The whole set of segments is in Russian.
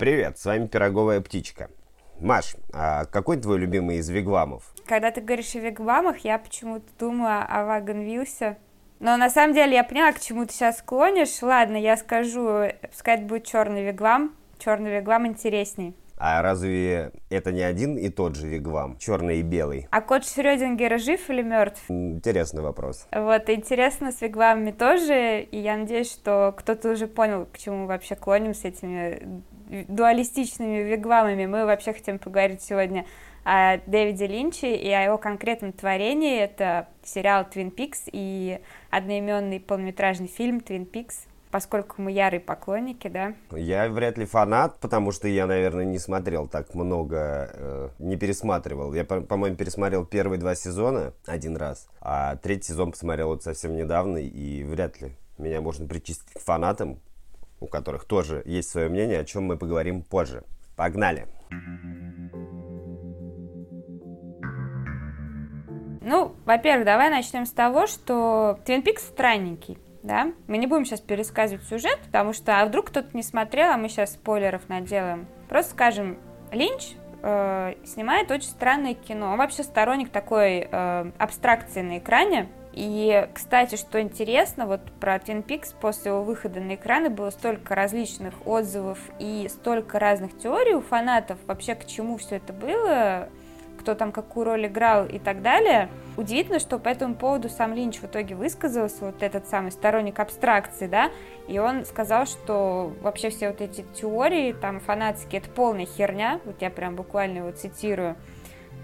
Привет, с вами Пироговая птичка. Маш, а какой твой любимый из вигвамов? Когда ты говоришь о вигвамах, я почему-то думаю о Вагонвилсе. Но на самом деле я поняла, к чему ты сейчас склонишь. Ладно, я скажу, пускай это будет черный вигвам. Черный вигвам интересней. А разве это не один и тот же вигвам, черный и белый? А кот Шрёдингера жив или мертв? Интересный вопрос. Вот, интересно с вигвамами тоже, и я надеюсь, что кто-то уже понял, к чему мы вообще клоним с этими дуалистичными вигвамами. Мы вообще хотим поговорить сегодня о Дэвиде Линче и о его конкретном творении. Это сериал «Твин Пикс» и одноименный полнометражный фильм «Твин Пикс», поскольку мы ярые поклонники, да? Я вряд ли фанат, потому что я, наверное, не смотрел так много, э, не пересматривал. Я, по-моему, пересмотрел первые два сезона один раз, а третий сезон посмотрел вот совсем недавно, и вряд ли меня можно причислить к фанатам, у которых тоже есть свое мнение, о чем мы поговорим позже. Погнали! Ну, во-первых, давай начнем с того, что Твин Пикс странненький да? Мы не будем сейчас пересказывать сюжет, потому что а вдруг кто-то не смотрел, а мы сейчас спойлеров наделаем. Просто скажем, Линч э, снимает очень странное кино. Он вообще сторонник такой э, абстракции на экране. И, кстати, что интересно, вот про Twin Peaks после его выхода на экраны было столько различных отзывов и столько разных теорий у фанатов, вообще к чему все это было, кто там какую роль играл и так далее. Удивительно, что по этому поводу сам Линч в итоге высказался, вот этот самый сторонник абстракции, да, и он сказал, что вообще все вот эти теории там фанатские, это полная херня, вот я прям буквально его цитирую,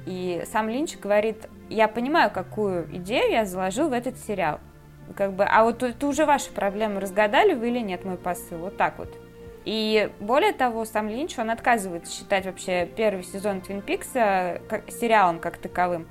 и сам Линч говорит, я понимаю, какую идею я заложил в этот сериал, как бы, а вот это уже ваша проблема, разгадали вы или нет мой посыл, вот так вот. И более того, сам Линч, он отказывается считать вообще первый сезон Твин Пикса сериалом как таковым.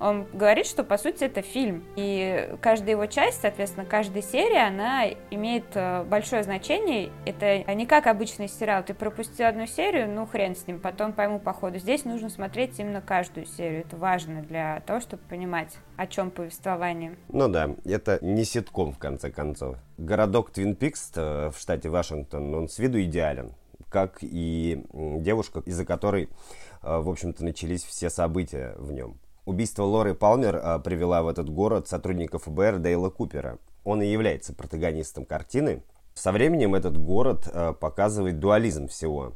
Он говорит, что по сути это фильм, и каждая его часть, соответственно, каждая серия, она имеет э, большое значение. Это не как обычный сериал, ты пропустил одну серию, ну хрен с ним, потом пойму по ходу. Здесь нужно смотреть именно каждую серию, это важно для того, чтобы понимать, о чем повествование. Ну да, это не ситком в конце концов. Городок Твин Пикс э, в штате Вашингтон, он с виду идеален, как и девушка, из-за которой, э, в общем-то, начались все события в нем. Убийство Лоры Палмер а, привела в этот город сотрудников ФБР Дейла Купера. Он и является протагонистом картины. Со временем этот город а, показывает дуализм всего,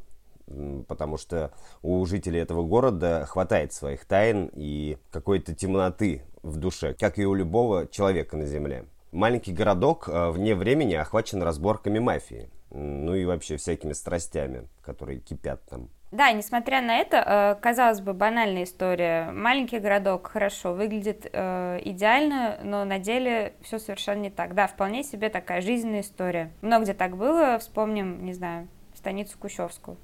потому что у жителей этого города хватает своих тайн и какой-то темноты в душе, как и у любого человека на Земле. Маленький городок а, вне времени охвачен разборками мафии, ну и вообще всякими страстями, которые кипят там. Да, несмотря на это, э, казалось бы, банальная история. Маленький городок хорошо выглядит э, идеально, но на деле все совершенно не так. Да, вполне себе такая жизненная история. Много где так было, вспомним, не знаю, станицу Кущевскую.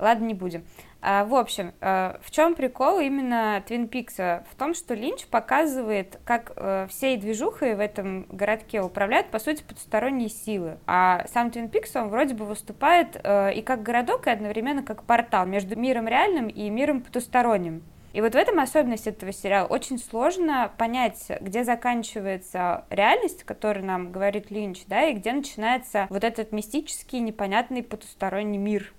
Ладно, не будем. А, в общем, а, в чем прикол именно Твин Пикса? В том, что Линч показывает, как а, всей движухой в этом городке управляют, по сути, потусторонние силы. А сам Твин Пикс, он вроде бы выступает а, и как городок, и одновременно как портал между миром реальным и миром потусторонним. И вот в этом особенность этого сериала. Очень сложно понять, где заканчивается реальность, которую нам говорит Линч, да, и где начинается вот этот мистический, непонятный потусторонний мир,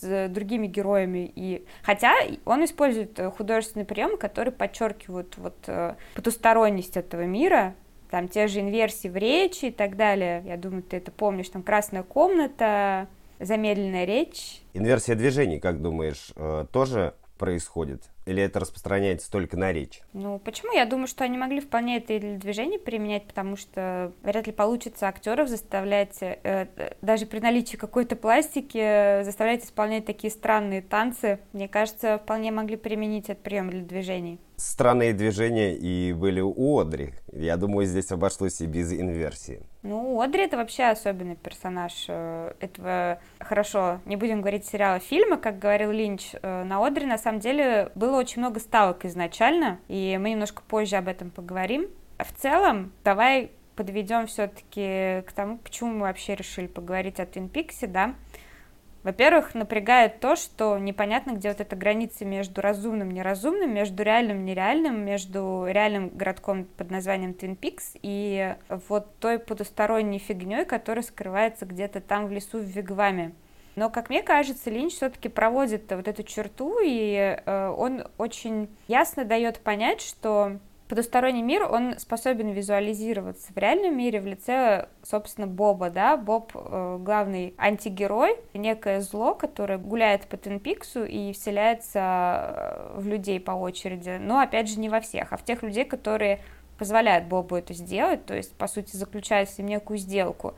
с другими героями. И... Хотя он использует э, художественные приемы, которые подчеркивают вот э, потусторонность этого мира, там те же инверсии в речи и так далее. Я думаю, ты это помнишь. Там красная комната, замедленная речь. Инверсия движений, как думаешь, э, тоже происходит? Или это распространяется только на речь? Ну, почему? Я думаю, что они могли вполне это и для движения применять, потому что вряд ли получится актеров заставлять, э, даже при наличии какой-то пластики, э, заставлять исполнять такие странные танцы. Мне кажется, вполне могли применить этот прием для движений странные движения и были у Одри. Я думаю, здесь обошлось и без инверсии. Ну, Одри это вообще особенный персонаж э, этого, хорошо, не будем говорить сериала, фильма, как говорил Линч, э, на Одри на самом деле было очень много ставок изначально, и мы немножко позже об этом поговорим. В целом, давай подведем все-таки к тому, почему мы вообще решили поговорить о Твин Пиксе, да, во-первых, напрягает то, что непонятно, где вот эта граница между разумным и неразумным, между реальным и нереальным, между реальным городком под названием Твин Пикс и вот той потусторонней фигней, которая скрывается где-то там в лесу в Вигваме. Но, как мне кажется, Линч все-таки проводит вот эту черту, и э, он очень ясно дает понять, что потусторонний мир, он способен визуализироваться в реальном мире в лице, собственно, Боба, да, Боб э, главный антигерой, некое зло, которое гуляет по Твинпиксу и вселяется э, в людей по очереди, но, опять же, не во всех, а в тех людей, которые позволяют Бобу это сделать, то есть, по сути, заключают с ним некую сделку.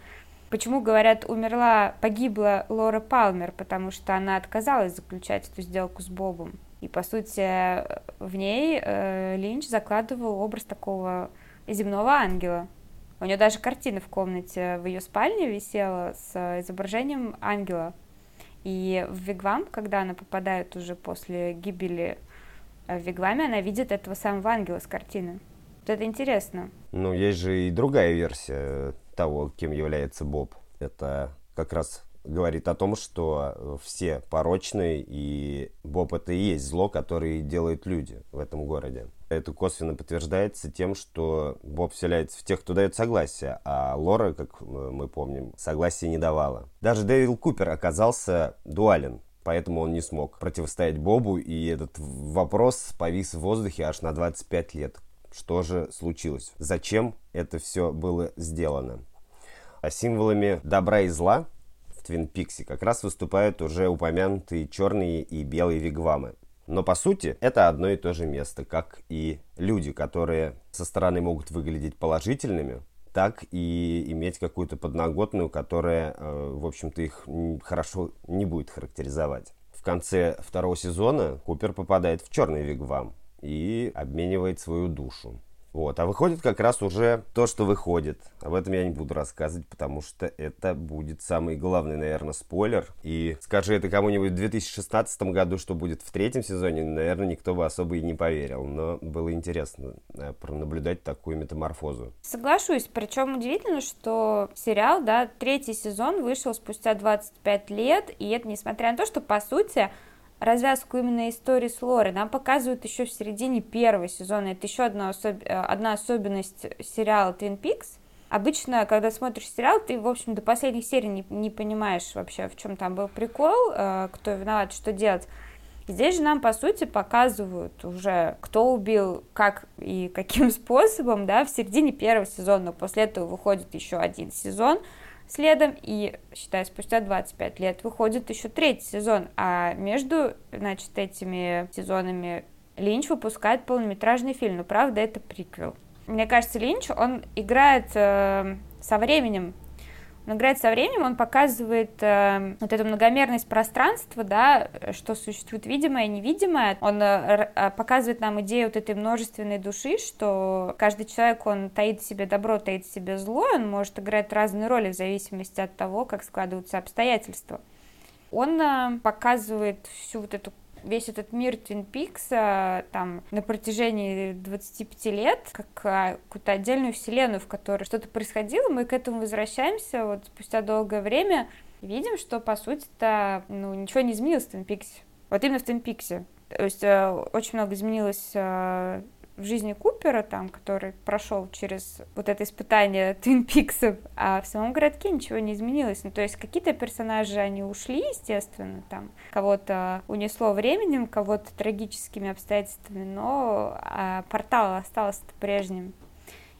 Почему, говорят, умерла, погибла Лора Палмер, потому что она отказалась заключать эту сделку с Бобом. И, по сути, в ней э, Линч закладывал образ такого земного ангела. У нее даже картина в комнате в ее спальне висела с изображением ангела. И в Вигвам, когда она попадает уже после гибели в Вигваме, она видит этого самого ангела с картины. Вот это интересно. Ну, есть же и другая версия того, кем является Боб. Это как раз говорит о том, что э, все порочные, и Боб это и есть зло, которое делают люди в этом городе. Это косвенно подтверждается тем, что Боб вселяется в тех, кто дает согласие, а Лора, как мы помним, согласия не давала. Даже Дэвил Купер оказался дуален, поэтому он не смог противостоять Бобу, и этот вопрос повис в воздухе аж на 25 лет. Что же случилось? Зачем это все было сделано? А символами добра и зла Твин Пиксе как раз выступают уже упомянутые черные и белые вигвамы. Но по сути это одно и то же место, как и люди, которые со стороны могут выглядеть положительными, так и иметь какую-то подноготную, которая, э, в общем-то, их хорошо не будет характеризовать. В конце второго сезона Купер попадает в черный вигвам и обменивает свою душу. Вот. А выходит как раз уже то, что выходит. Об этом я не буду рассказывать, потому что это будет самый главный, наверное, спойлер. И скажи это кому-нибудь в 2016 году, что будет в третьем сезоне, наверное, никто бы особо и не поверил. Но было интересно да, пронаблюдать такую метаморфозу. Соглашусь. Причем удивительно, что сериал, да, третий сезон вышел спустя 25 лет, и это несмотря на то, что, по сути, развязку именно истории с Лорой нам показывают еще в середине первого сезона. Это еще одна, особ... Э, одна особенность сериала Twin Peaks. Обычно, когда смотришь сериал, ты, в общем, до последних серий не, не понимаешь вообще, в чем там был прикол, э, кто виноват, что делать. Здесь же нам, по сути, показывают уже, кто убил, как и каким способом, да, в середине первого сезона. После этого выходит еще один сезон, следом, и, считай, спустя 25 лет выходит еще третий сезон, а между, значит, этими сезонами Линч выпускает полнометражный фильм, но, правда, это приквел. Мне кажется, Линч, он играет э, со временем он играет со временем, он показывает э, вот эту многомерность пространства, да, что существует видимое и невидимое. Он э, э, показывает нам идею вот этой множественной души, что каждый человек, он таит в себе добро, таит в себе зло, он может играть разные роли в зависимости от того, как складываются обстоятельства. Он э, показывает всю вот эту весь этот мир Твин Пикса там на протяжении 25 лет, как а, какую-то отдельную вселенную, в которой что-то происходило, мы к этому возвращаемся вот спустя долгое время и видим, что по сути-то ну, ничего не изменилось в Твин Пиксе. Вот именно в Твин Пиксе. То есть э, очень много изменилось э, в жизни Купера, там, который прошел через вот это испытание Твин Пиксов, а в самом городке ничего не изменилось. Ну, то есть какие-то персонажи, они ушли, естественно, там, кого-то унесло временем, кого-то трагическими обстоятельствами, но а портал остался прежним.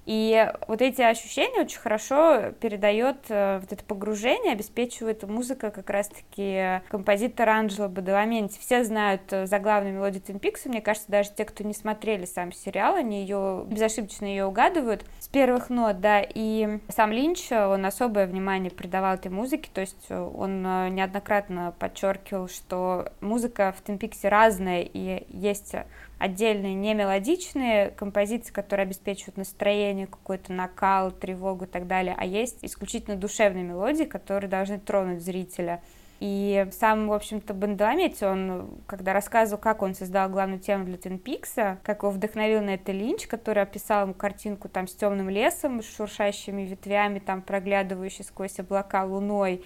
И вот эти ощущения очень хорошо передает э, вот это погружение, обеспечивает музыка как раз-таки композитор Анджело Бадаламенти. Все знают э, заглавную мелодию Twin Peaks, мне кажется, даже те, кто не смотрели сам сериал, они ее безошибочно ее угадывают с первых нот, да, и сам Линч, он особое внимание придавал этой музыке, то есть он э, неоднократно подчеркивал, что музыка в Twin Peaks разная, и есть отдельные немелодичные композиции, которые обеспечивают настроение, какой-то накал, тревогу и так далее, а есть исключительно душевные мелодии, которые должны тронуть зрителя. И сам, в общем-то, Бандаламетти, он, когда рассказывал, как он создал главную тему для Твин Пикса, как его вдохновил на это Линч, который описал ему картинку там с темным лесом, с шуршащими ветвями, там проглядывающей сквозь облака луной,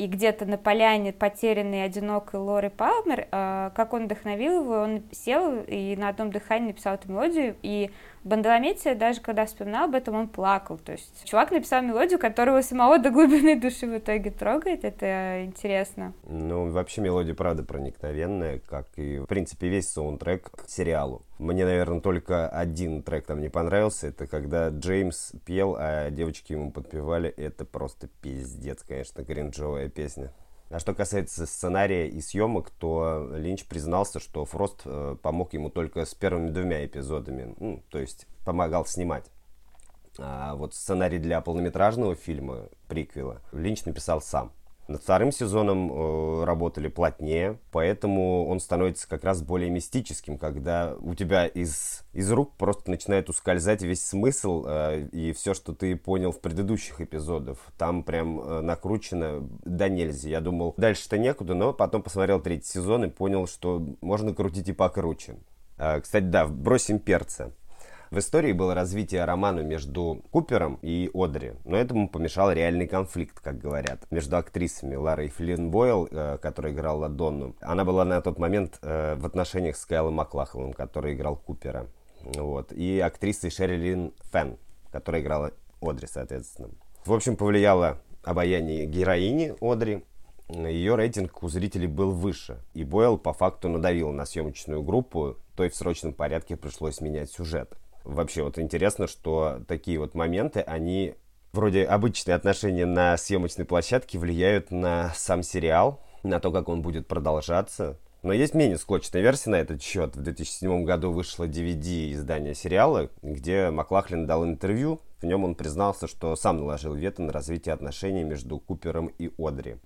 и где-то на поляне потерянной одинокой Лори Палмер, э, как он вдохновил его, он сел и на одном дыхании написал эту мелодию, и Бандаломете, даже когда вспоминал об этом, он плакал. То есть чувак написал мелодию, которого самого до глубины души в итоге трогает. Это интересно. Ну, вообще мелодия, правда, проникновенная, как и, в принципе, весь саундтрек к сериалу. Мне, наверное, только один трек там не понравился. Это когда Джеймс пел, а девочки ему подпевали. Это просто пиздец, конечно, кринжовая песня. А что касается сценария и съемок, то Линч признался, что Фрост э, помог ему только с первыми двумя эпизодами, ну, то есть помогал снимать. А вот сценарий для полнометражного фильма, приквела, Линч написал сам. Над вторым сезоном э, работали плотнее, поэтому он становится как раз более мистическим, когда у тебя из, из рук просто начинает ускользать весь смысл э, и все, что ты понял в предыдущих эпизодах. Там прям э, накручено да нельзя. Я думал, дальше-то некуда, но потом посмотрел третий сезон и понял, что можно крутить и покруче. Э, кстати, да, бросим перца. В истории было развитие романа между Купером и Одри, но этому помешал реальный конфликт, как говорят, между актрисами Ларой Флинн Бойл, э, которая играла Донну. Она была на тот момент э, в отношениях с Кайлом Маклахлом, который играл Купера. Вот. И актрисой Шерилин Фен, которая играла Одри, соответственно. В общем, повлияло обаяние героини Одри, ее рейтинг у зрителей был выше, и Бойл по факту надавил на съемочную группу, то и в срочном порядке пришлось менять сюжет. Вообще вот интересно, что такие вот моменты, они вроде обычные отношения на съемочной площадке влияют на сам сериал, на то, как он будет продолжаться. Но есть менее склочная версия на этот счет. В 2007 году вышло DVD издание сериала, где Маклахлин дал интервью. В нем он признался, что сам наложил вето на развитие отношений между Купером и Одри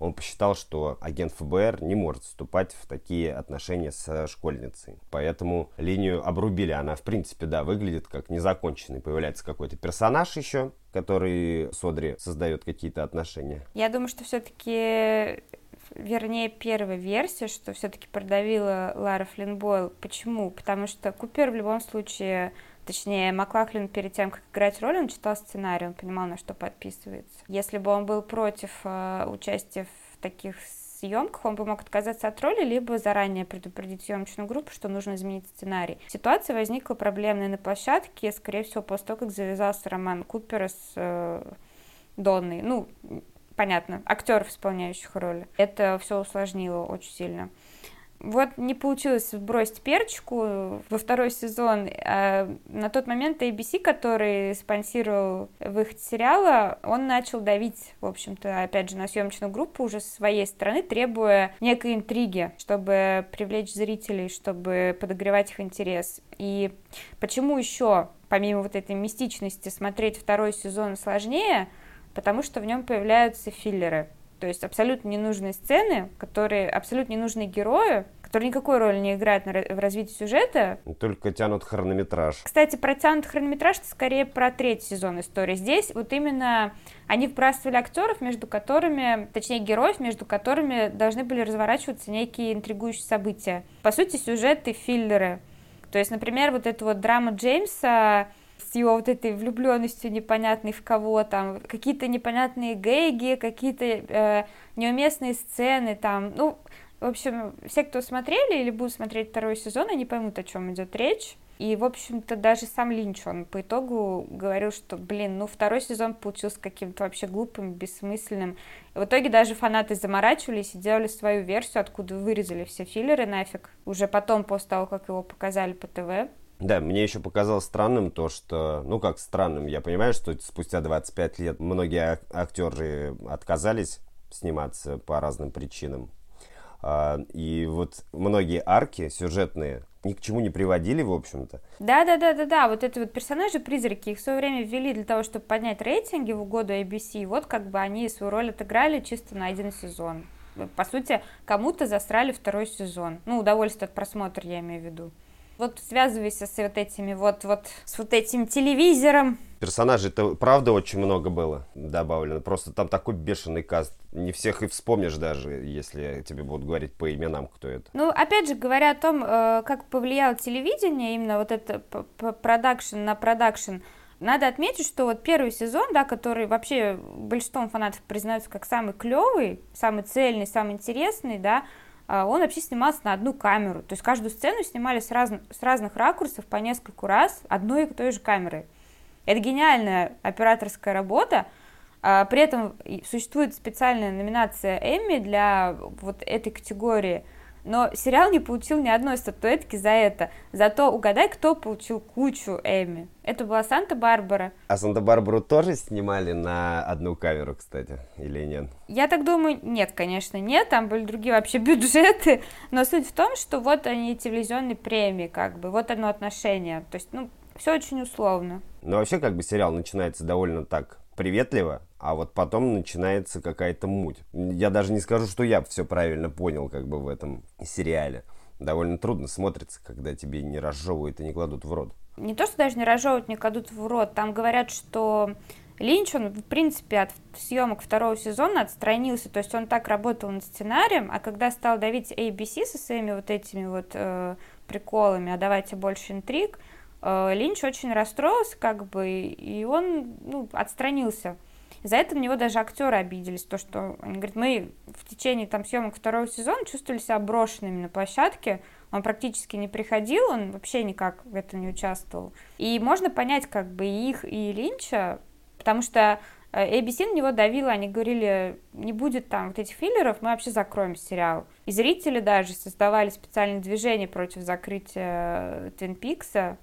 он посчитал, что агент ФБР не может вступать в такие отношения с школьницей. Поэтому линию обрубили. Она, в принципе, да, выглядит как незаконченный. Появляется какой-то персонаж еще, который с Одри создает какие-то отношения. Я думаю, что все-таки вернее, первая версия, что все-таки продавила Лара Флинн. Почему? Потому что Купер в любом случае Точнее, Маклахлин перед тем, как играть роль, он читал сценарий, он понимал, на что подписывается. Если бы он был против э, участия в таких съемках, он бы мог отказаться от роли, либо заранее предупредить съемочную группу, что нужно изменить сценарий. Ситуация возникла проблемная на площадке, скорее всего, после того, как завязался роман Купера с э, Донной. Ну, понятно, актеров, исполняющих роли. Это все усложнило очень сильно. Вот не получилось бросить перчику во второй сезон. А на тот момент ABC, который спонсировал выход сериала, он начал давить, в общем-то, опять же, на съемочную группу уже со своей стороны, требуя некой интриги, чтобы привлечь зрителей, чтобы подогревать их интерес. И почему еще, помимо вот этой мистичности, смотреть второй сезон сложнее? Потому что в нем появляются филлеры то есть абсолютно ненужные сцены, которые абсолютно ненужные герои, которые никакой роли не играют в развитии сюжета. Только тянут хронометраж. Кстати, про тянут хронометраж это скорее про третий сезон истории. Здесь вот именно они вбрасывали актеров, между которыми, точнее героев, между которыми должны были разворачиваться некие интригующие события. По сути, сюжеты филлеры. То есть, например, вот эта вот драма Джеймса с его вот этой влюбленностью непонятной в кого там, какие-то непонятные гэги, какие-то э, неуместные сцены там, ну, в общем, все, кто смотрели или будут смотреть второй сезон, они поймут, о чем идет речь. И, в общем-то, даже сам Линч, он по итогу говорил, что, блин, ну, второй сезон получился каким-то вообще глупым, бессмысленным. И в итоге даже фанаты заморачивались и делали свою версию, откуда вырезали все филлеры нафиг. Уже потом, после того, как его показали по ТВ. Да, мне еще показалось странным то, что, ну как странным, я понимаю, что спустя 25 лет многие актеры отказались сниматься по разным причинам. А, и вот многие арки сюжетные ни к чему не приводили, в общем-то. Да, да, да, да, да. Вот эти вот персонажи-призраки их в свое время ввели для того, чтобы поднять рейтинги в угоду ABC. И вот как бы они свою роль отыграли чисто на один сезон. По сути, кому-то засрали второй сезон. Ну, удовольствие от просмотра, я имею в виду вот связывайся с вот этими вот, вот, с вот этим телевизором. Персонажей-то правда очень много было добавлено. Просто там такой бешеный каст. Не всех и вспомнишь даже, если тебе будут говорить по именам, кто это. Ну, опять же, говоря о том, э, как повлияло телевидение, именно вот это продакшн на продакшн, Надо отметить, что вот первый сезон, да, который вообще большинством фанатов признается как самый клевый, самый цельный, самый интересный, да, он вообще снимался на одну камеру. То есть каждую сцену снимали с, раз, с разных ракурсов по нескольку раз одной и той же камерой. Это гениальная операторская работа. А, при этом существует специальная номинация Эмми для вот этой категории – но сериал не получил ни одной статуэтки за это. Зато угадай, кто получил кучу Эми. Это была Санта-Барбара. А Санта-Барбару тоже снимали на одну камеру, кстати, или нет? Я так думаю, нет, конечно, нет. Там были другие вообще бюджеты. Но суть в том, что вот они телевизионные премии, как бы, вот одно отношение. То есть, ну, все очень условно. Ну, вообще, как бы сериал начинается довольно так приветливо, а вот потом начинается какая-то муть. Я даже не скажу, что я все правильно понял как бы в этом сериале. Довольно трудно смотрится, когда тебе не разжевывают и не кладут в рот. Не то, что даже не разжевывают, не кладут в рот. Там говорят, что Линч, он, в принципе, от съемок второго сезона отстранился, то есть он так работал над сценарием, а когда стал давить ABC со своими вот этими вот э, приколами, а давайте больше интриг, Э, Линч очень расстроился, как бы, и он ну, отстранился. За это на него даже актеры обиделись, то, что они говорят, мы в течение там съемок второго сезона чувствовали себя брошенными на площадке, он практически не приходил, он вообще никак в этом не участвовал. И можно понять как бы и их, и Линча, потому что э, ABC на него давила, они говорили, не будет там вот этих филлеров, мы вообще закроем сериал. И зрители даже создавали специальные движения против закрытия Твин Пикса,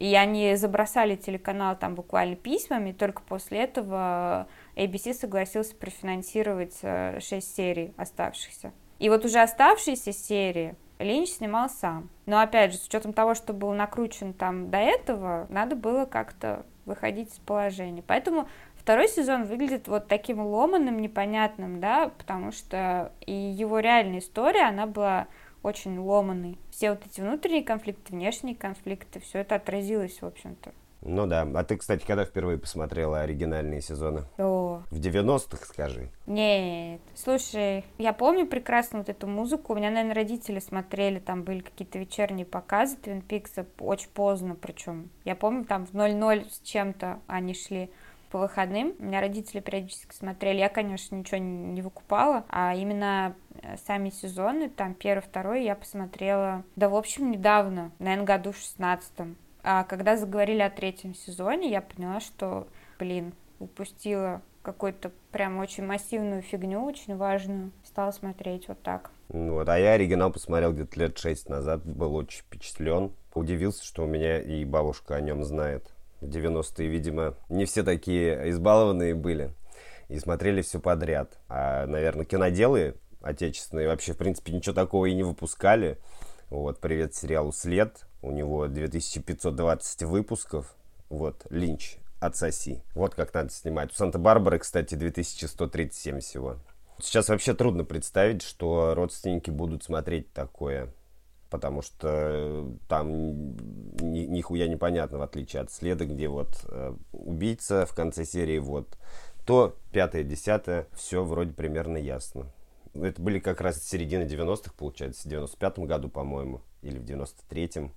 и они забросали телеканал там буквально письмами, только после этого ABC согласился профинансировать 6 э, серий оставшихся. И вот уже оставшиеся серии Линч снимал сам. Но опять же, с учетом того, что был накручен там до этого, надо было как-то выходить из положения. Поэтому второй сезон выглядит вот таким ломаным, непонятным, да, потому что и его реальная история, она была очень ломанный. Все вот эти внутренние конфликты, внешние конфликты, все это отразилось, в общем-то. Ну да. А ты, кстати, когда впервые посмотрела оригинальные сезоны? О. В 90-х, скажи. Нет. Слушай, я помню прекрасно вот эту музыку. У меня, наверное, родители смотрели, там были какие-то вечерние показы Твин Пикса, очень поздно причем. Я помню, там в 00 с чем-то они шли по выходным. У меня родители периодически смотрели. Я, конечно, ничего не выкупала, а именно э, сами сезоны, там первый, второй, я посмотрела, да, в общем, недавно, наверное, году в шестнадцатом. А когда заговорили о третьем сезоне, я поняла, что, блин, упустила какую-то прям очень массивную фигню, очень важную. Стала смотреть вот так. Вот, а я оригинал посмотрел где-то лет шесть назад, был очень впечатлен. Удивился, что у меня и бабушка о нем знает в 90-е, видимо, не все такие избалованные были и смотрели все подряд. А, наверное, киноделы отечественные вообще, в принципе, ничего такого и не выпускали. Вот, привет сериалу «След». У него 2520 выпусков. Вот, Линч, отсоси. Вот как надо снимать. У Санта-Барбары, кстати, 2137 всего. Сейчас вообще трудно представить, что родственники будут смотреть такое потому что там ни, нихуя непонятно, в отличие от следа, где вот э, убийца в конце серии, вот то пятое, десятое, все вроде примерно ясно. Это были как раз середины 90-х, получается, в 95-м году, по-моему, или в 93-м.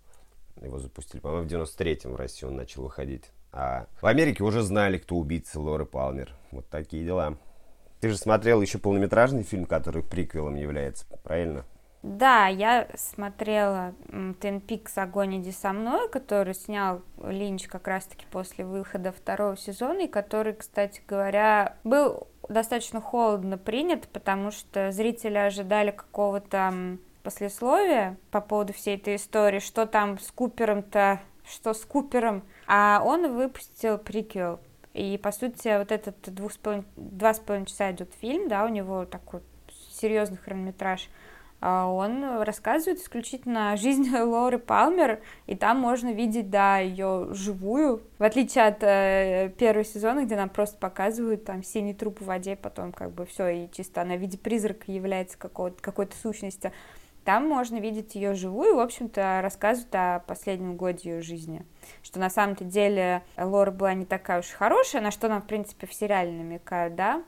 Его запустили, по-моему, в 93-м в Россию он начал выходить. А в Америке уже знали, кто убийца Лоры Палмер. Вот такие дела. Ты же смотрел еще полнометражный фильм, который приквелом является, правильно? Да, я смотрела Twin Peaks «Огонь, иди со мной», который снял Линч как раз-таки после выхода второго сезона, и который, кстати говоря, был достаточно холодно принят, потому что зрители ожидали какого-то послесловия по поводу всей этой истории, что там с Купером-то, что с Купером, а он выпустил приквел. И, по сути, вот этот двух с половиной, два с половиной часа идет фильм, да, у него такой серьезный хронометраж – он рассказывает исключительно о жизни Лоры Палмер, и там можно видеть, да, ее живую, в отличие от э, первого сезона, где нам просто показывают там синий труп в воде, потом как бы все, и чисто она в виде призрака является какой-то сущности. Там можно видеть ее живую, в общем-то, рассказывают о последнем годе ее жизни. Что на самом-то деле Лора была не такая уж хорошая, на что нам, в принципе, в сериале намекают, да,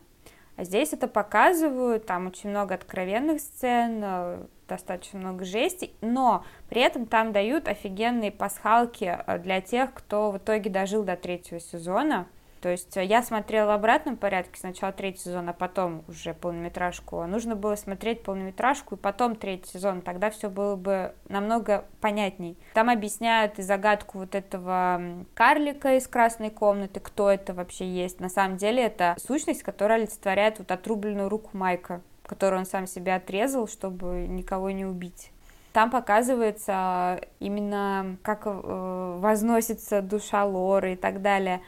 А здесь это показывают, там очень много откровенных сцен, э, достаточно много жести, но при этом там дают офигенные пасхалки э, для тех, кто в итоге дожил до третьего сезона. То есть э, я смотрела в обратном порядке, сначала третий сезон, а потом уже полнометражку. Нужно было смотреть полнометражку и потом третий сезон, тогда все было бы намного понятней. Там объясняют и загадку вот этого карлика из красной комнаты, кто это вообще есть. На самом деле это сущность, которая олицетворяет вот отрубленную руку Майка, которую он сам себе отрезал, чтобы никого не убить. Там показывается именно, как э, возносится душа Лоры и так далее.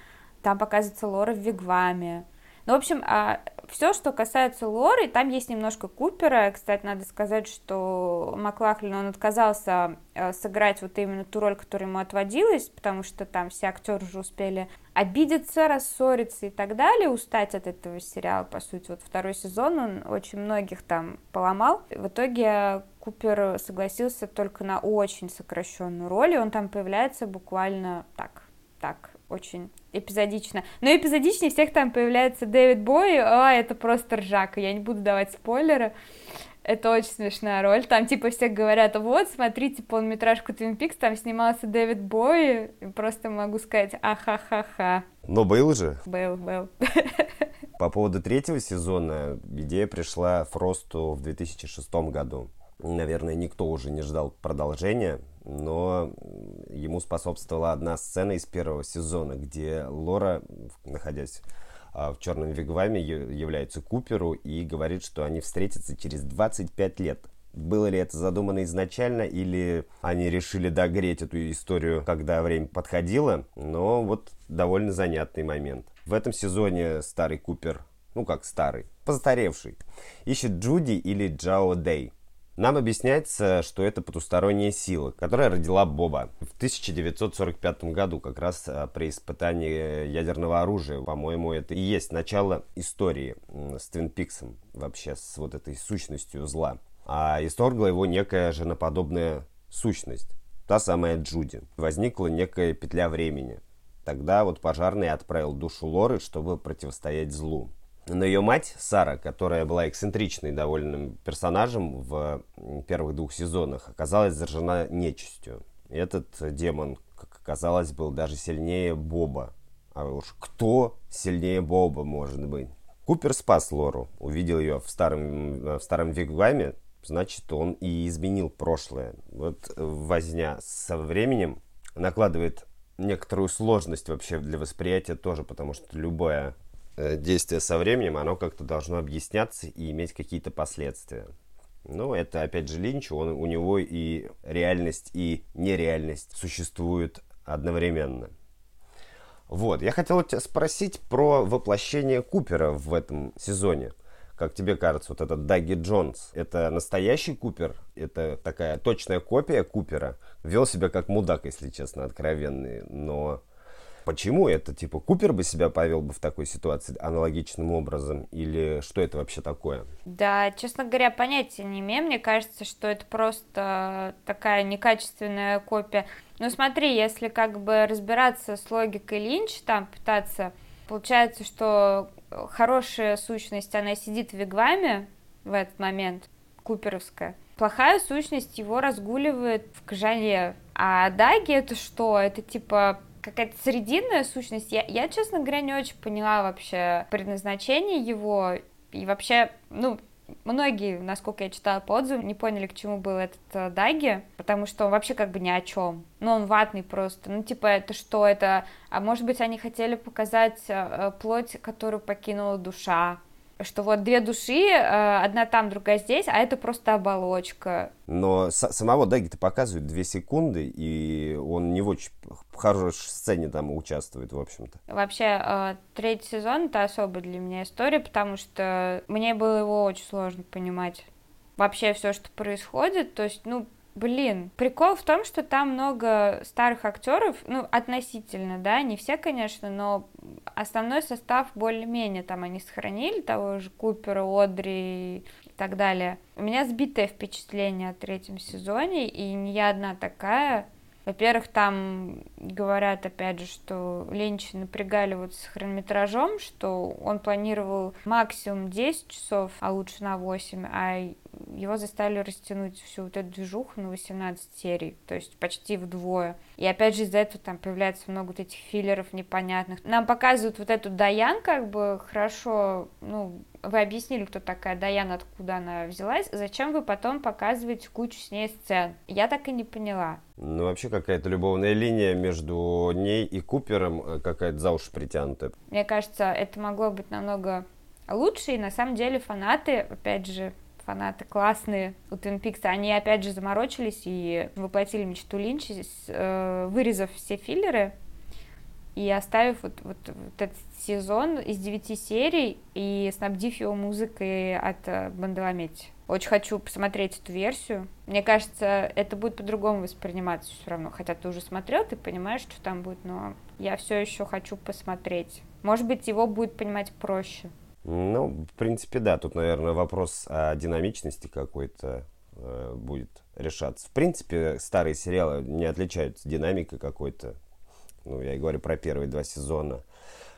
Там показывается Лора в Вигваме. Ну, в общем, а, все, что касается Лоры, там есть немножко Купера. Кстати, надо сказать, что Маклахлин, он отказался э, сыграть вот именно ту роль, которая ему отводилась, потому что там все актеры уже успели обидеться, рассориться и так далее, устать от этого сериала, по сути. Вот второй сезон он очень многих там поломал. В итоге Купер согласился только на очень сокращенную роль, и он там появляется буквально так, так, очень эпизодично. Но эпизодичнее всех там появляется Дэвид Бой, а, это просто ржака, я не буду давать спойлеры. Это очень смешная роль. Там типа все говорят, вот, смотрите полнометражку Твин Пикс, там снимался Дэвид Бой. Просто могу сказать, ахахаха. Но был же. Был, был. По поводу третьего сезона идея пришла Фросту в 2006 году. Наверное, никто уже не ждал продолжения, но ему способствовала одна сцена из первого сезона, где Лора, находясь а, в черном вигваме, является Куперу и говорит, что они встретятся через 25 лет. Было ли это задумано изначально, или они решили догреть эту историю, когда время подходило, но вот довольно занятный момент. В этом сезоне старый Купер, ну как старый, постаревший, ищет Джуди или Джао Дэй. Нам объясняется, что это потусторонняя сила, которая родила Боба в 1945 году, как раз а, при испытании ядерного оружия. По-моему, это и есть начало истории с Твин Пиксом, вообще с вот этой сущностью зла. А исторгла его некая женоподобная сущность, та самая Джуди. Возникла некая петля времени. Тогда вот пожарный отправил душу Лоры, чтобы противостоять злу. Но ее мать, Сара, которая была эксцентричной довольным персонажем в первых двух сезонах, оказалась заражена нечистью. Этот демон, как оказалось, был даже сильнее Боба. А уж кто сильнее Боба может быть? Купер спас Лору, увидел ее в старом, в старом вигваме, значит, он и изменил прошлое. Вот возня со временем накладывает некоторую сложность вообще для восприятия тоже, потому что любое Э, действие со временем, оно как-то должно объясняться и иметь какие-то последствия. Ну, это, опять же, Линч, он, у него и реальность, и нереальность существуют одновременно. Вот, я хотел тебя спросить про воплощение Купера в этом сезоне. Как тебе кажется, вот этот Даги Джонс, это настоящий Купер? Это такая точная копия Купера? Вел себя как мудак, если честно, откровенный, но Почему это? Типа, Купер бы себя повел бы в такой ситуации аналогичным образом? Или что это вообще такое? Да, честно говоря, понятия не имею. Мне кажется, что это просто такая некачественная копия. Ну смотри, если как бы разбираться с логикой Линч, там пытаться, получается, что хорошая сущность, она сидит в вигваме в этот момент, куперовская, плохая сущность его разгуливает в кожале. А Даги это что? Это типа какая-то срединная сущность. Я, я, честно говоря, не очень поняла вообще предназначение его. И вообще, ну, многие, насколько я читала по отзывам, не поняли, к чему был этот э, Даги, потому что он вообще как бы ни о чем. Ну, он ватный просто. Ну, типа, это что это? А может быть, они хотели показать э, плоть, которую покинула душа, что вот две души, э, одна там, другая здесь, а это просто оболочка. Но самого Даги-то показывают две секунды, и он не в очень хорошей сцене там участвует, в общем-то. Вообще, э, третий сезон это особая для меня история, потому что мне было его очень сложно понимать. Вообще все, что происходит, то есть, ну, Блин, прикол в том, что там много старых актеров, ну, относительно, да, не все, конечно, но основной состав более-менее там они сохранили, того же Купера, Одри и так далее. У меня сбитое впечатление о третьем сезоне, и не я одна такая. Во-первых, там говорят, опять же, что Линч напрягали вот с хронометражом, что он планировал максимум 10 часов, а лучше на 8, а его заставили растянуть всю вот эту движуху на 18 серий, то есть почти вдвое. И опять же из-за этого там появляется много вот этих филлеров непонятных. Нам показывают вот эту Даян как бы хорошо, ну, вы объяснили, кто такая Даяна, откуда она взялась, зачем вы потом показываете кучу с ней сцен? Я так и не поняла. Ну, вообще какая-то любовная линия между ней и Купером э, какая-то за уши притянутая. Мне кажется, это могло быть намного лучше, и на самом деле фанаты, опять же, фанаты классные у Twin Peaks, они опять же заморочились и воплотили мечту Линча, э, вырезав все филлеры и оставив вот, вот, вот этот сезон из девяти серий и снабдив его музыкой от э, Банделаметти. Очень хочу посмотреть эту версию. Мне кажется, это будет по-другому восприниматься все равно. Хотя ты уже смотрел, ты понимаешь, что там будет, но я все еще хочу посмотреть. Может быть, его будет понимать проще. Ну, в принципе, да. Тут, наверное, вопрос о динамичности какой-то э, будет решаться. В принципе, старые сериалы не отличаются динамикой какой-то. Ну, я и говорю про первые два сезона.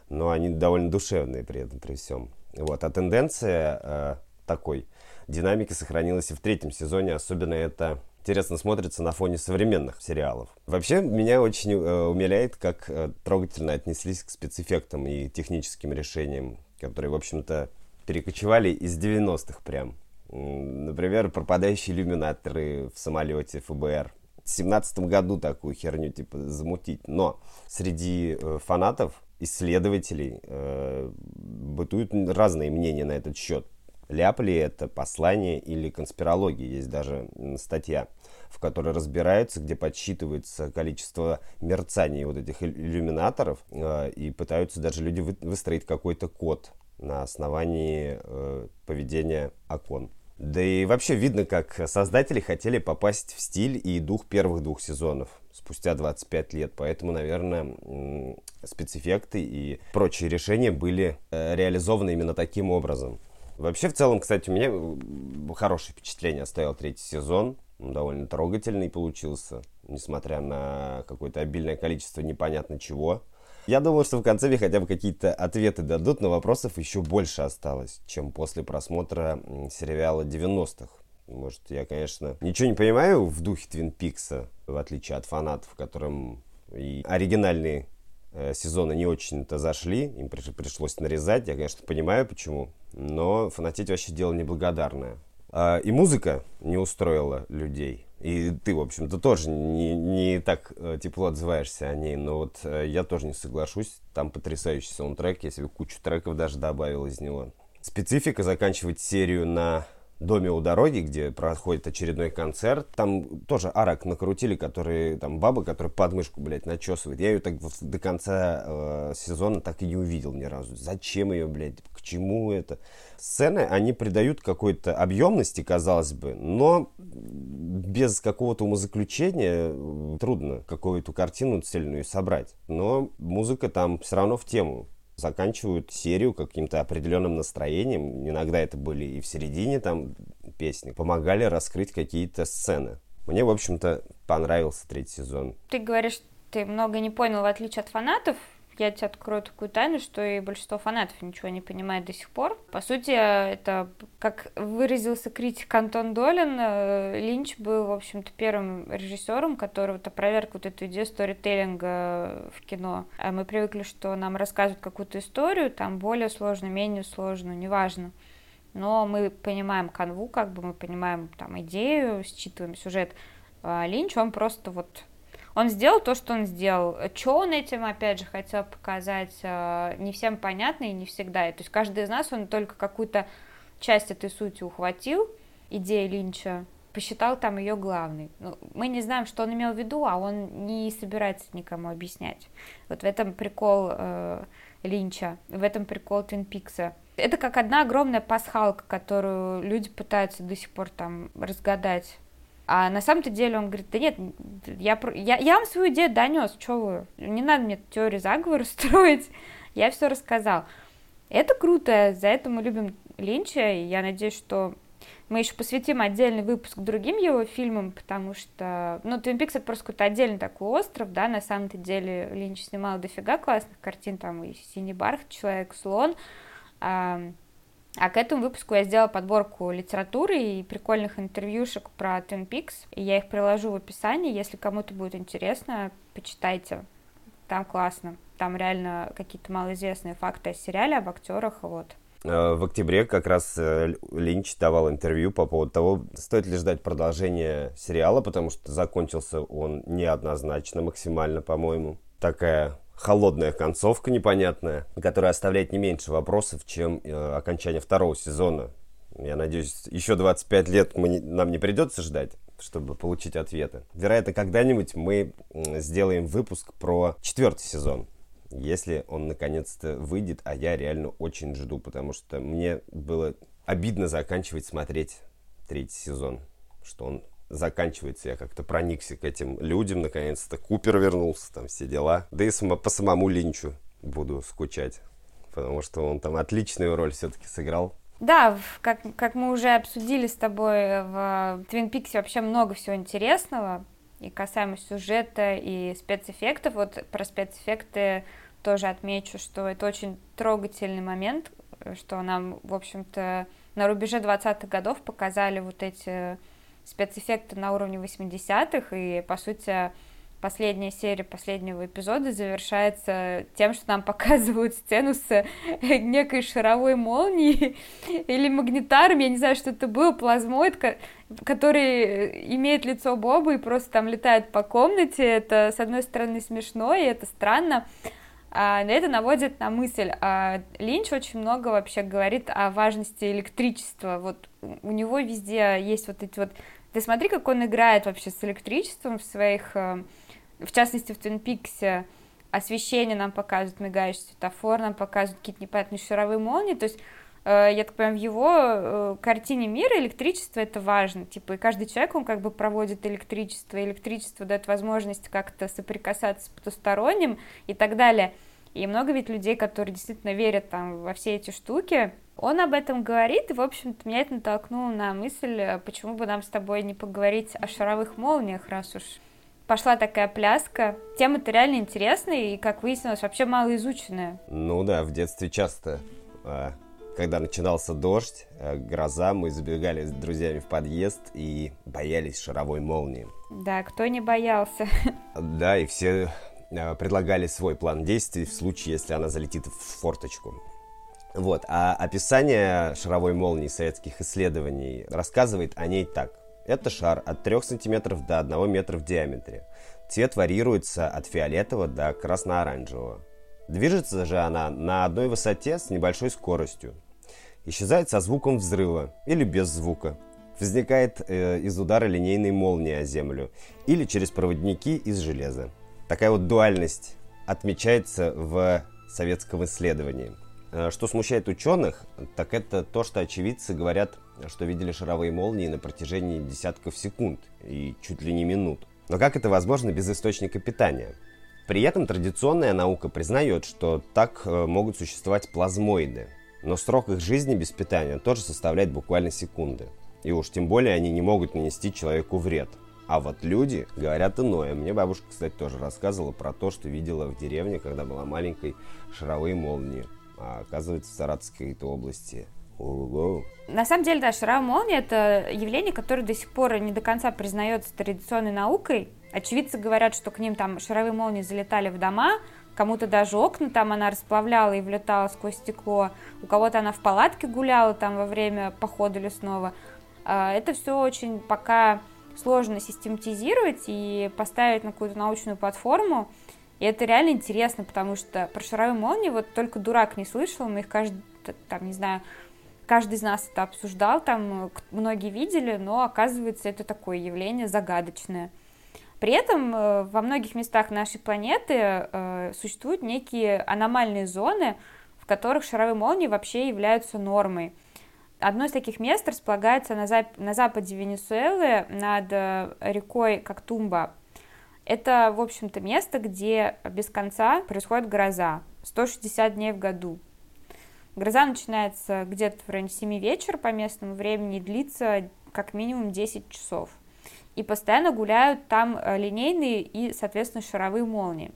Но они довольно душевные при этом, при всем. Вот. А тенденция э, такой динамики сохранилась и в третьем сезоне. Особенно это интересно смотрится на фоне современных сериалов. Вообще, меня очень э, умиляет, как э, трогательно отнеслись к спецэффектам и техническим решениям которые, в общем-то, перекочевали из 90-х прям. Например, пропадающие иллюминаторы в самолете ФБР. В 17 году такую херню типа замутить. Но среди э, фанатов, исследователей э, бытуют разные мнения на этот счет. Ляп ли это послание или конспирология? Есть даже статья, в которой разбираются, где подсчитывается количество мерцаний вот этих иллюминаторов, э, и пытаются даже люди выстроить какой-то код на основании э, поведения окон. Да и вообще видно, как создатели хотели попасть в стиль и дух первых двух сезонов спустя 25 лет. Поэтому, наверное, спецэффекты и прочие решения были э, реализованы именно таким образом. Вообще, в целом, кстати, у меня хорошее впечатление оставил третий сезон. Довольно трогательный получился, несмотря на какое-то обильное количество непонятно чего. Я думал, что в конце мне хотя бы какие-то ответы дадут, но вопросов еще больше осталось, чем после просмотра сериала 90-х. Может, я, конечно, ничего не понимаю в духе Твин Пикса, в отличие от фанатов, которым и оригинальные э, сезоны не очень-то зашли, им пришлось нарезать, я, конечно, понимаю почему, но фанатеть вообще дело неблагодарное. А, и музыка не устроила людей. И ты, в общем-то, тоже не, не так э, тепло отзываешься о ней, но вот э, я тоже не соглашусь. Там потрясающий саундтрек, я себе кучу треков даже добавил из него. Специфика заканчивать серию на доме у дороги, где проходит очередной концерт. Там тоже арок накрутили, который, там баба, которая подмышку, блядь, начесывает. Я ее так вот до конца э, сезона так и не увидел ни разу. Зачем ее, блядь, к чему это? Сцены, они придают какой-то объемности, казалось бы, но без какого-то умозаключения э, трудно какую-то картину цельную собрать. Но музыка там все равно в тему заканчивают серию каким-то определенным настроением. Иногда это были и в середине там песни. Помогали раскрыть какие-то сцены. Мне, в общем-то, понравился третий сезон. Ты говоришь, ты много не понял, в отличие от фанатов я тебе открою такую тайну, что и большинство фанатов ничего не понимает до сих пор. По сути, это, как выразился критик Антон Долин, э, Линч был, в общем-то, первым режиссером, который вот опроверг вот эту идею сторителлинга в кино. А мы привыкли, что нам рассказывают какую-то историю, там более сложную, менее сложную, неважно. Но мы понимаем канву, как бы мы понимаем там идею, считываем сюжет. А Линч, он просто вот он сделал то, что он сделал. Что он этим, опять же, хотел показать, э, не всем понятно и не всегда. То есть каждый из нас, он только какую-то часть этой сути ухватил, идеи Линча, посчитал там ее главной. Ну, мы не знаем, что он имел в виду, а он не собирается никому объяснять. Вот в этом прикол э, Линча, в этом прикол Твин Пикса. Это как одна огромная пасхалка, которую люди пытаются до сих пор там разгадать а на самом-то деле он говорит, да нет, я, я, я вам свою идею донес, что вы, не надо мне теорию заговора строить, я все рассказал. Это круто, за это мы любим Линча, и я надеюсь, что Мы еще посвятим отдельный выпуск другим его фильмам, потому что, ну, Твин Пикс это просто какой-то отдельный такой остров, да, на самом-то деле Линч снимал дофига классных картин, там и «Синий бархат», «Человек-слон», а, а к этому выпуску я сделала подборку литературы и прикольных интервьюшек про Twin Peaks, и я их приложу в описании, если кому-то будет интересно, почитайте, там классно, там реально какие-то малоизвестные факты о сериале, об актерах, вот. Э, в октябре как раз э, Линч давал интервью по поводу того, стоит ли ждать продолжения сериала, потому что закончился он неоднозначно максимально, по-моему. Такая холодная концовка непонятная, которая оставляет не меньше вопросов, чем э, окончание второго сезона. Я надеюсь, еще 25 лет мы не, нам не придется ждать чтобы получить ответы. Вероятно, когда-нибудь мы сделаем выпуск про четвертый сезон если он наконец-то выйдет, а я реально очень жду, потому что мне было обидно заканчивать смотреть третий сезон, что он заканчивается, я как-то проникся к этим людям, наконец-то Купер вернулся, там все дела, да и само, по самому Линчу буду скучать, потому что он там отличную роль все-таки сыграл. Да, как, как мы уже обсудили с тобой, в Твин Пиксе вообще много всего интересного, и касаемо сюжета и спецэффектов. Вот про спецэффекты тоже отмечу, что это очень трогательный момент, что нам, в общем-то, на рубеже 20-х годов показали вот эти спецэффекты на уровне 80-х, и, по сути, последняя серия последнего эпизода завершается тем, что нам показывают сцену с некой шаровой молнией или магнитаром, я не знаю, что это был, плазмоид, который имеет лицо Боба и просто там летает по комнате. Это, с одной стороны, смешно, и это странно, а, это наводит на мысль. А, Линч очень много вообще говорит о важности электричества. Вот у него везде есть вот эти вот... Ты смотри, как он играет вообще с электричеством в своих... Э, в частности, в Твин Пиксе освещение нам показывают, мигающий светофор, нам показывают какие-то непонятные шаровые молнии. То есть Э, я так понимаю, в его э, картине мира электричество это важно, типа, и каждый человек, он как бы проводит электричество, электричество дает возможность как-то соприкасаться с потусторонним и так далее. И много ведь людей, которые действительно верят там во все эти штуки, он об этом говорит, и, в общем-то, меня это натолкнуло на мысль, э, почему бы нам с тобой не поговорить о шаровых молниях, раз уж пошла такая пляска. Тема-то реально интересная и, как выяснилось, вообще мало изученная. Ну да, в детстве часто а, когда начинался дождь, э, гроза, мы забегали с друзьями в подъезд и боялись шаровой молнии. Да, кто не боялся? Да, и все предлагали свой план действий в случае, если она залетит в форточку. Вот, а описание шаровой молнии советских исследований рассказывает о ней так. Это шар от 3 см до 1 метра в диаметре. Цвет варьируется от фиолетового до красно-оранжевого. Движется же она на одной высоте с небольшой скоростью, исчезает со звуком взрыва или без звука, возникает э, из удара линейной молнии о землю или через проводники из железа. Такая вот дуальность отмечается в советском исследовании. Э, что смущает ученых, так это то, что очевидцы говорят, что видели шаровые молнии на протяжении десятков секунд и чуть ли не минут. Но как это возможно без источника питания? При этом традиционная наука признает, что так э, могут существовать плазмоиды, но срок их жизни без питания тоже составляет буквально секунды. И уж тем более они не могут нанести человеку вред. А вот люди говорят иное. Мне бабушка, кстати, тоже рассказывала про то, что видела в деревне, когда была маленькой, шаровые молнии. А оказывается, в Саратовской области Ого. На самом деле, да, шаровая молния – это явление, которое до сих пор не до конца признается традиционной наукой. Очевидцы говорят, что к ним там шаровые молнии залетали в дома, кому-то даже окна там она расплавляла и влетала сквозь стекло, у кого-то она в палатке гуляла там во время похода лесного. А, это все очень пока сложно систематизировать и поставить на какую-то научную платформу. И это реально интересно, потому что про шаровые молнии вот только дурак не слышал, мы их каждый, там, не знаю, каждый из нас это обсуждал, там многие видели, но оказывается это такое явление загадочное. При этом э, во многих местах нашей планеты э, существуют некие аномальные зоны, в которых шаровые молнии вообще являются нормой. Одно из таких мест располагается на, зап- на западе Венесуэлы над э, рекой Коктумба. Это, в общем-то, место, где без конца происходит гроза, 160 дней в году. Гроза начинается где-то в районе 7 вечера по местному времени и длится как минимум 10 часов. И постоянно гуляют там э, линейные и, соответственно, шаровые молнии.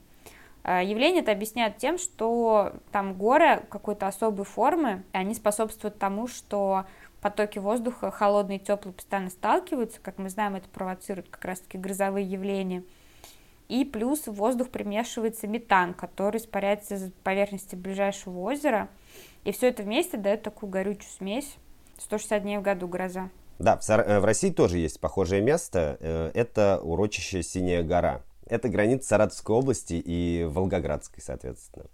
Э, явление это объясняют тем, что там горы какой-то особой формы, и они способствуют тому, что потоки воздуха холодные и теплые постоянно сталкиваются, как мы знаем, это провоцирует как раз-таки грозовые явления. И плюс в воздух примешивается метан, который испаряется с поверхности ближайшего озера, и все это вместе дает такую горючую смесь. 160 дней в году гроза. Да, в. Э, России тоже есть похожее место. Э, это урочище Синяя гора. Это граница Саратовской области и Волгоградской, соответственно.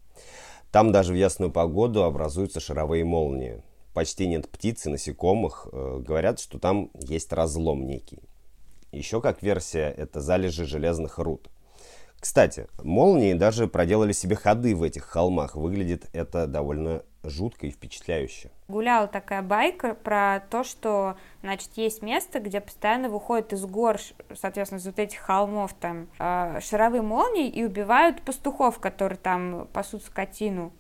Там даже в ясную погоду образуются шаровые молнии. Почти нет птиц и насекомых. Э, говорят, что там есть разлом некий. Еще как версия, это залежи железных руд. Кстати, молнии даже проделали себе ходы в этих холмах. Выглядит это довольно жутко и впечатляюще. Гуляла такая байка про то, что, значит, есть место, где постоянно выходят из гор, соответственно, из вот этих холмов там э, шаровые молнии и убивают пастухов, которые там пасут скотину.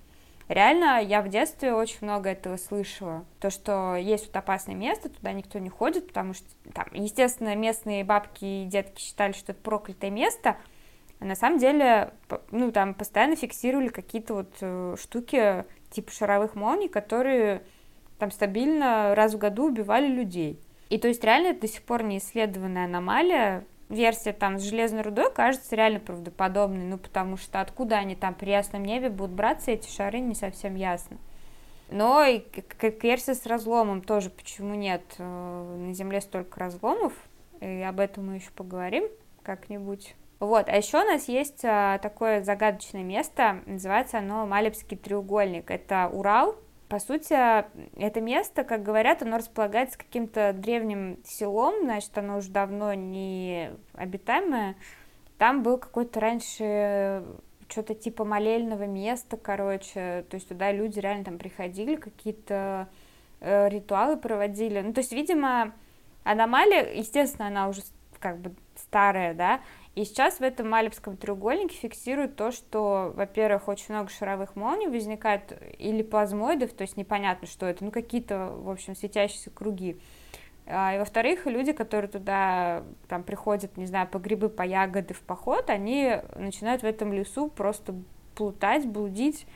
Реально, я в детстве очень много этого слышала. То, что есть вот опасное место, туда никто не ходит, потому что там, естественно, местные бабки и детки считали, что это проклятое место, а на самом деле, ну, там постоянно фиксировали какие-то вот э, штуки типа шаровых молний, которые там стабильно раз в году убивали людей. И то есть реально это до сих пор не исследованная аномалия. Версия там с железной рудой кажется реально правдоподобной, ну потому что откуда они там при ясном небе будут браться эти шары, не совсем ясно. Но и как версия с разломом тоже, почему нет? Э, на Земле столько разломов, и об этом мы еще поговорим как-нибудь. Вот, а еще у нас есть а, такое загадочное место, называется оно Малебский треугольник. Это Урал. По сути, это место, как говорят, оно располагается каким-то древним селом, значит, оно уже давно не обитаемое. Там был какой-то раньше что-то типа молельного места, короче, то есть туда люди реально там приходили, какие-то э, ритуалы проводили. Ну, то есть, видимо, аномалия, естественно, она уже как бы старая, да, и сейчас в этом Малебском треугольнике фиксируют то, что, во-первых, очень много шаровых молний возникает, или плазмоидов, то есть непонятно, что это, ну, какие-то, в общем, светящиеся круги. А, и, во-вторых, люди, которые туда там приходят, не знаю, по грибы, по ягоды в поход, они начинают в этом лесу просто плутать, блудить,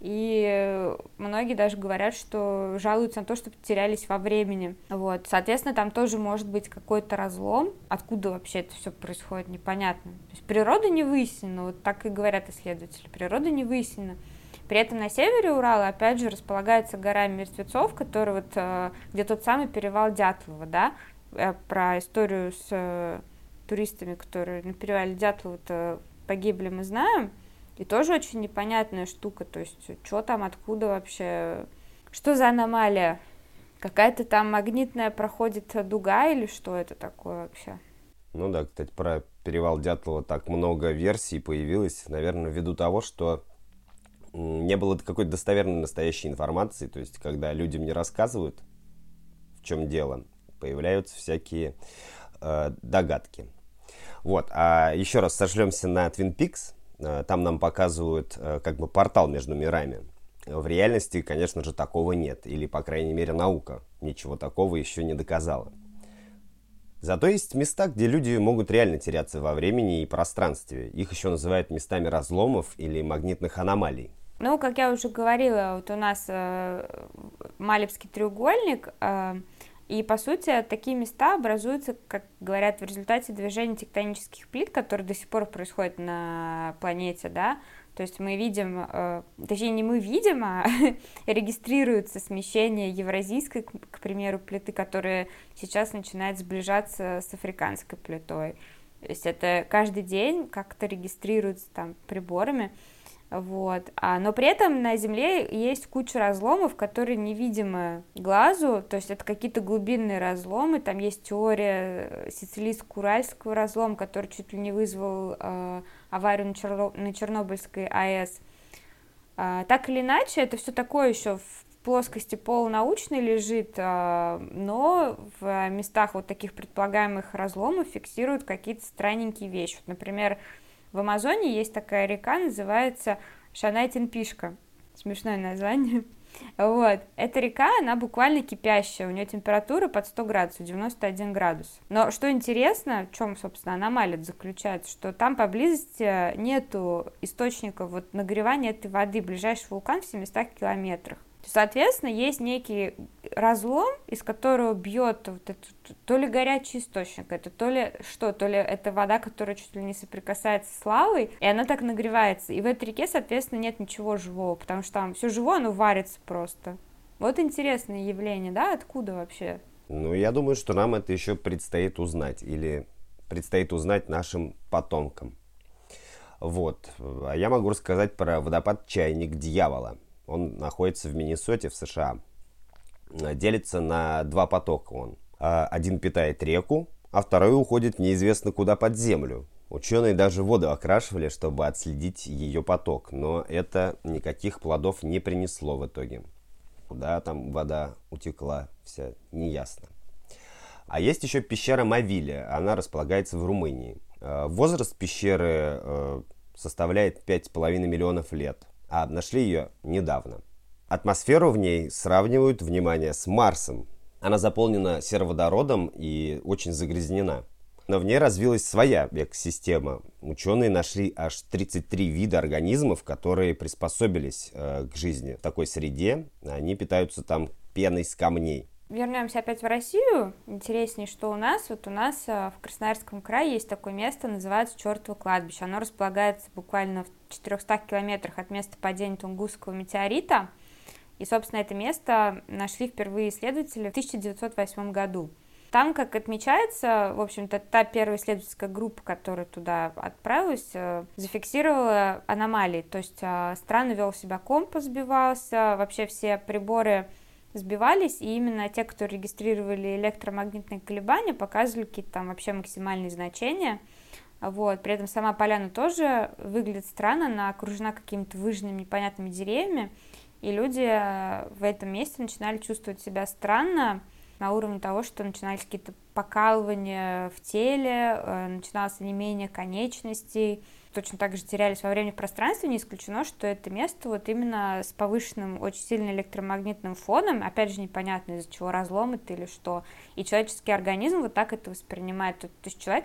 и многие даже говорят, что жалуются на то, что потерялись во времени. Вот, соответственно, там тоже может быть какой-то разлом. Откуда вообще это все происходит, непонятно. То есть природа не выяснена, вот так и говорят исследователи, природа не выяснена. При этом на севере Урала, опять же, располагается гора мертвецов, который вот, э, где тот самый перевал Дятлова, да, э, про историю с э, туристами, которые на перевале Дятлова погибли, мы знаем, и тоже очень непонятная штука, то есть что там, откуда вообще, что за аномалия? Какая-то там магнитная проходит дуга или что это такое вообще? Ну да, кстати, про перевал Дятлова так много версий появилось, наверное, ввиду того, что не было какой-то достоверной настоящей информации, то есть когда людям не рассказывают, в чем дело, появляются всякие э, догадки. Вот, а еще раз сошлемся на Twin Peaks, Э, там нам показывают э, как бы портал между мирами. В реальности, конечно же, такого нет. Или, по крайней мере, наука ничего такого еще не доказала. Зато есть места, где люди могут реально теряться во времени и пространстве. Их еще называют местами разломов или магнитных аномалий. Ну, как я уже говорила, вот у нас э, Малевский треугольник, э, и, по сути, такие места образуются, как говорят, в результате движения тектонических плит, которые до сих пор происходят на планете, да, то есть мы видим, э, точнее не мы видим, а регистрируется смещение евразийской, к примеру, плиты, которая сейчас начинает сближаться с африканской плитой. То есть это каждый день как-то регистрируется там приборами. Вот. А, но при этом на Земле есть куча разломов, которые невидимы глазу, то есть это какие-то глубинные разломы, там есть теория сицилийско-уральского разлома, который чуть ли не вызвал э, аварию на, Черно... на Чернобыльской АЭС. А, так или иначе, это все такое еще в плоскости полунаучной лежит, а, но в местах вот таких предполагаемых разломов фиксируют какие-то странненькие вещи. Вот, например, в Амазоне есть такая река, называется Шанайтин-Пишка. Смешное название. Вот. Эта река, она буквально кипящая, у нее температура под 100 градусов, 91 градус. Но что интересно, в чем, собственно, аномалия заключается, что там поблизости нету источников вот нагревания этой воды, ближайший вулкан в 700 километрах. Соответственно, есть некий разлом, из которого бьет вот этот, то ли горячий источник, это то ли что, то ли это вода, которая чуть ли не соприкасается с лавой, и она так нагревается. И в этой реке, соответственно, нет ничего живого, потому что там все живое, оно варится просто. Вот интересное явление, да, откуда вообще? Ну, я думаю, что нам это еще предстоит узнать, или предстоит узнать нашим потомкам. Вот. А я могу рассказать про водопад Чайник Дьявола – он находится в Миннесоте, в США. Делится на два потока он. А, один питает реку, а второй уходит неизвестно куда под землю. Ученые даже воду окрашивали, чтобы отследить ее поток, но это никаких плодов не принесло в итоге. Куда там вода утекла, вся неясно. А есть еще пещера Мавиле, она располагается в Румынии. А, возраст пещеры э, составляет 5,5 миллионов лет а нашли ее недавно. Атмосферу в ней сравнивают, внимание, с Марсом. Она заполнена сероводородом и очень загрязнена. Но в ней развилась своя экосистема. Ученые нашли аж 33 вида организмов, которые приспособились э, к жизни в такой среде. Они питаются там пеной с камней вернемся опять в Россию. Интереснее, что у нас. Вот у нас э, в Красноярском крае есть такое место, называется Чертово кладбище. Оно располагается буквально в 400 километрах от места падения Тунгусского метеорита. И, собственно, это место нашли впервые исследователи в 1908 году. Там, как отмечается, в общем-то, та первая исследовательская группа, которая туда отправилась, э, зафиксировала аномалии. То есть э, странно вел себя компас, сбивался, вообще все приборы сбивались, и именно те, кто регистрировали электромагнитные колебания, показывали какие-то там вообще максимальные значения. Вот. При этом сама поляна тоже выглядит странно, она окружена какими-то выжженными непонятными деревьями, и люди э, в этом месте начинали чувствовать себя странно на уровне того, что начинались какие-то покалывания в теле, э, начиналось онемение конечностей, точно так же терялись во времени в пространстве, не исключено, что это место вот именно с повышенным очень сильным электромагнитным фоном, опять же непонятно из-за чего разлом это или что, и человеческий организм вот так это воспринимает, то, то есть человек,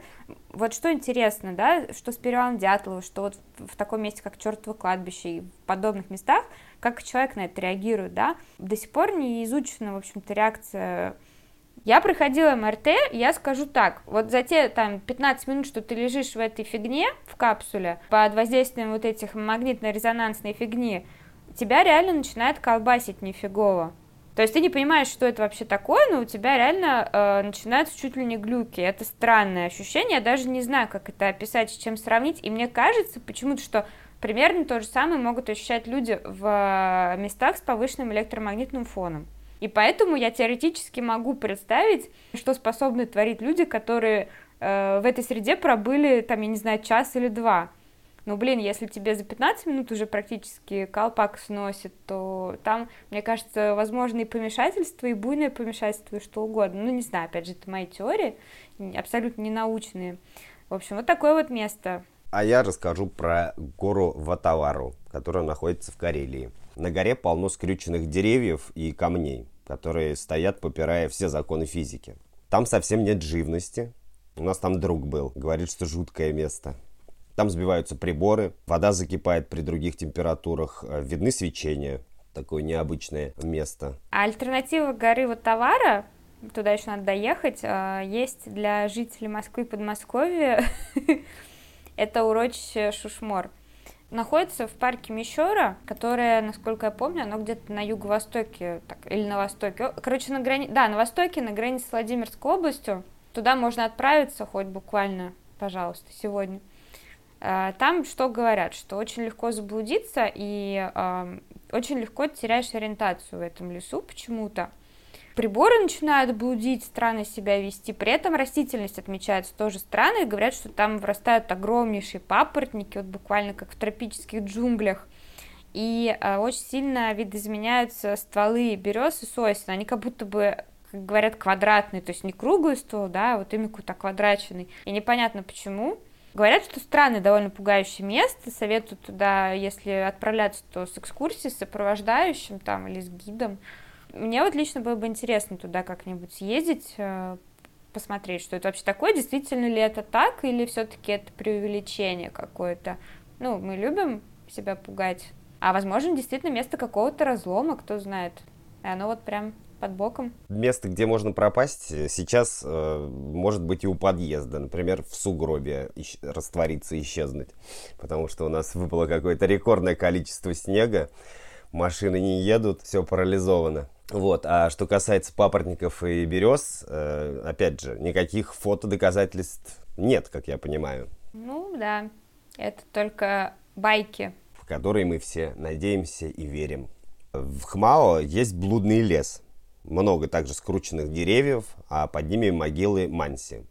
вот что интересно, да, что с перевалом Дятлова, что вот в таком месте, как чертово кладбище и в подобных местах, как человек на это реагирует, да, до сих пор не изучена, в общем-то, реакция я проходила МРТ, я скажу так, вот за те там 15 минут, что ты лежишь в этой фигне, в капсуле, под воздействием вот этих магнитно-резонансной фигни, тебя реально начинает колбасить нифигово. То есть ты не понимаешь, что это вообще такое, но у тебя реально э, начинаются чуть ли не глюки. Это странное ощущение, я даже не знаю, как это описать, с чем сравнить. И мне кажется почему-то, что примерно то же самое могут ощущать люди в э, местах с повышенным электромагнитным фоном. И поэтому я теоретически могу представить, что способны творить люди, которые э, в этой среде пробыли, там, я не знаю, час или два. Ну, блин, если тебе за 15 минут уже практически колпак сносит, то там, мне кажется, возможно и помешательство, и буйное помешательство, и что угодно. Ну, не знаю, опять же, это мои теории, абсолютно не научные. В общем, вот такое вот место. А я расскажу про гору Ватавару, которая находится в Карелии. На горе полно скрюченных деревьев и камней которые стоят, попирая все законы физики. Там совсем нет живности. У нас там друг был, говорит, что жуткое место. Там сбиваются приборы, вода закипает при других температурах, э, видны свечения. Такое необычное место. А альтернатива горы вот товара, туда еще надо доехать, э, есть для жителей Москвы и Подмосковья. Это урочище Шушмор находится в парке Мещера, которое, насколько я помню, оно где-то на юго-востоке, так, или на востоке. Короче, на грани... да, на востоке, на границе с Владимирской областью. Туда можно отправиться хоть буквально, пожалуйста, сегодня. А, там что говорят, что очень легко заблудиться и э, очень легко теряешь ориентацию в этом лесу почему-то приборы начинают блудить, странно себя вести. При этом растительность отмечается тоже странно, и говорят, что там вырастают огромнейшие папоротники, вот буквально как в тропических джунглях. И э, очень сильно видоизменяются стволы берез и сосен. Они как будто бы как говорят, квадратный, то есть не круглый ствол, да, а вот именно какой-то квадрачный. И непонятно почему. Говорят, что странное, довольно пугающее место. Советую туда, если отправляться, то с экскурсией, с сопровождающим там или с гидом. Мне вот лично было бы интересно туда как-нибудь съездить, э, посмотреть, что это вообще такое, действительно ли это так, или все-таки это преувеличение какое-то. Ну, мы любим себя пугать, а возможно, действительно место какого-то разлома, кто знает. И оно вот прям под боком. Место, где можно пропасть, сейчас э, может быть и у подъезда. Например, в сугробе ищ- раствориться, исчезнуть. Потому что у нас выпало какое-то рекордное количество снега. Машины не едут, все парализовано. Вот, а что касается папоротников и берез, э, опять же, никаких фотодоказательств нет, как я понимаю. Ну да, это только байки. В которые мы все надеемся и верим. В Хмао есть блудный лес. Много также скрученных деревьев, а под ними могилы Манси.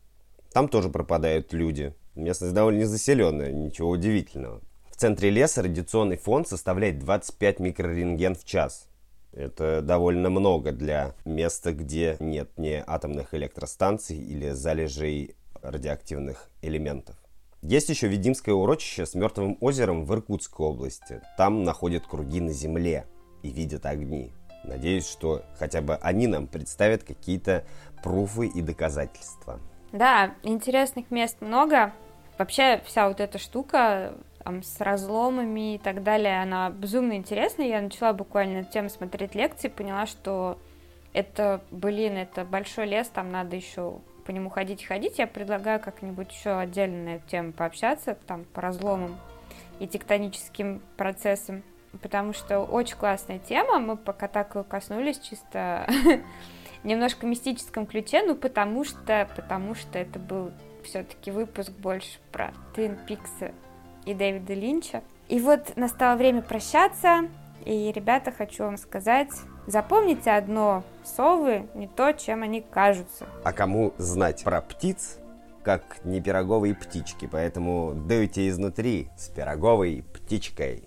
Там тоже пропадают люди. Местность довольно незаселенная, ничего удивительного. В центре леса радиационный фон составляет 25 микрорентген в час. Это довольно много для места, где нет ни атомных электростанций или залежей радиоактивных элементов. Есть еще Ведимское урочище с мертвым озером в Иркутской области. Там находят круги на земле и видят огни. Надеюсь, что хотя бы они нам представят какие-то пруфы и доказательства. Да, интересных мест много. Вообще вся вот эта штука там, с разломами и так далее, она безумно интересная. Я начала буквально эту тему смотреть лекции, поняла, что это, блин, это большой лес, там надо еще по нему ходить и ходить. Я предлагаю как-нибудь еще отдельно на эту тему пообщаться, там, по разломам и тектоническим процессам, потому что очень классная тема. Мы пока так ее коснулись чисто немножко мистическом ключе, ну, потому что, потому что это был все-таки выпуск больше про Твин Пиксы и Дэвида Линча. И вот настало время прощаться. И, ребята, хочу вам сказать, запомните одно, совы не то, чем они кажутся. А кому знать про птиц, как не пироговые птички, поэтому дуйте изнутри с пироговой птичкой.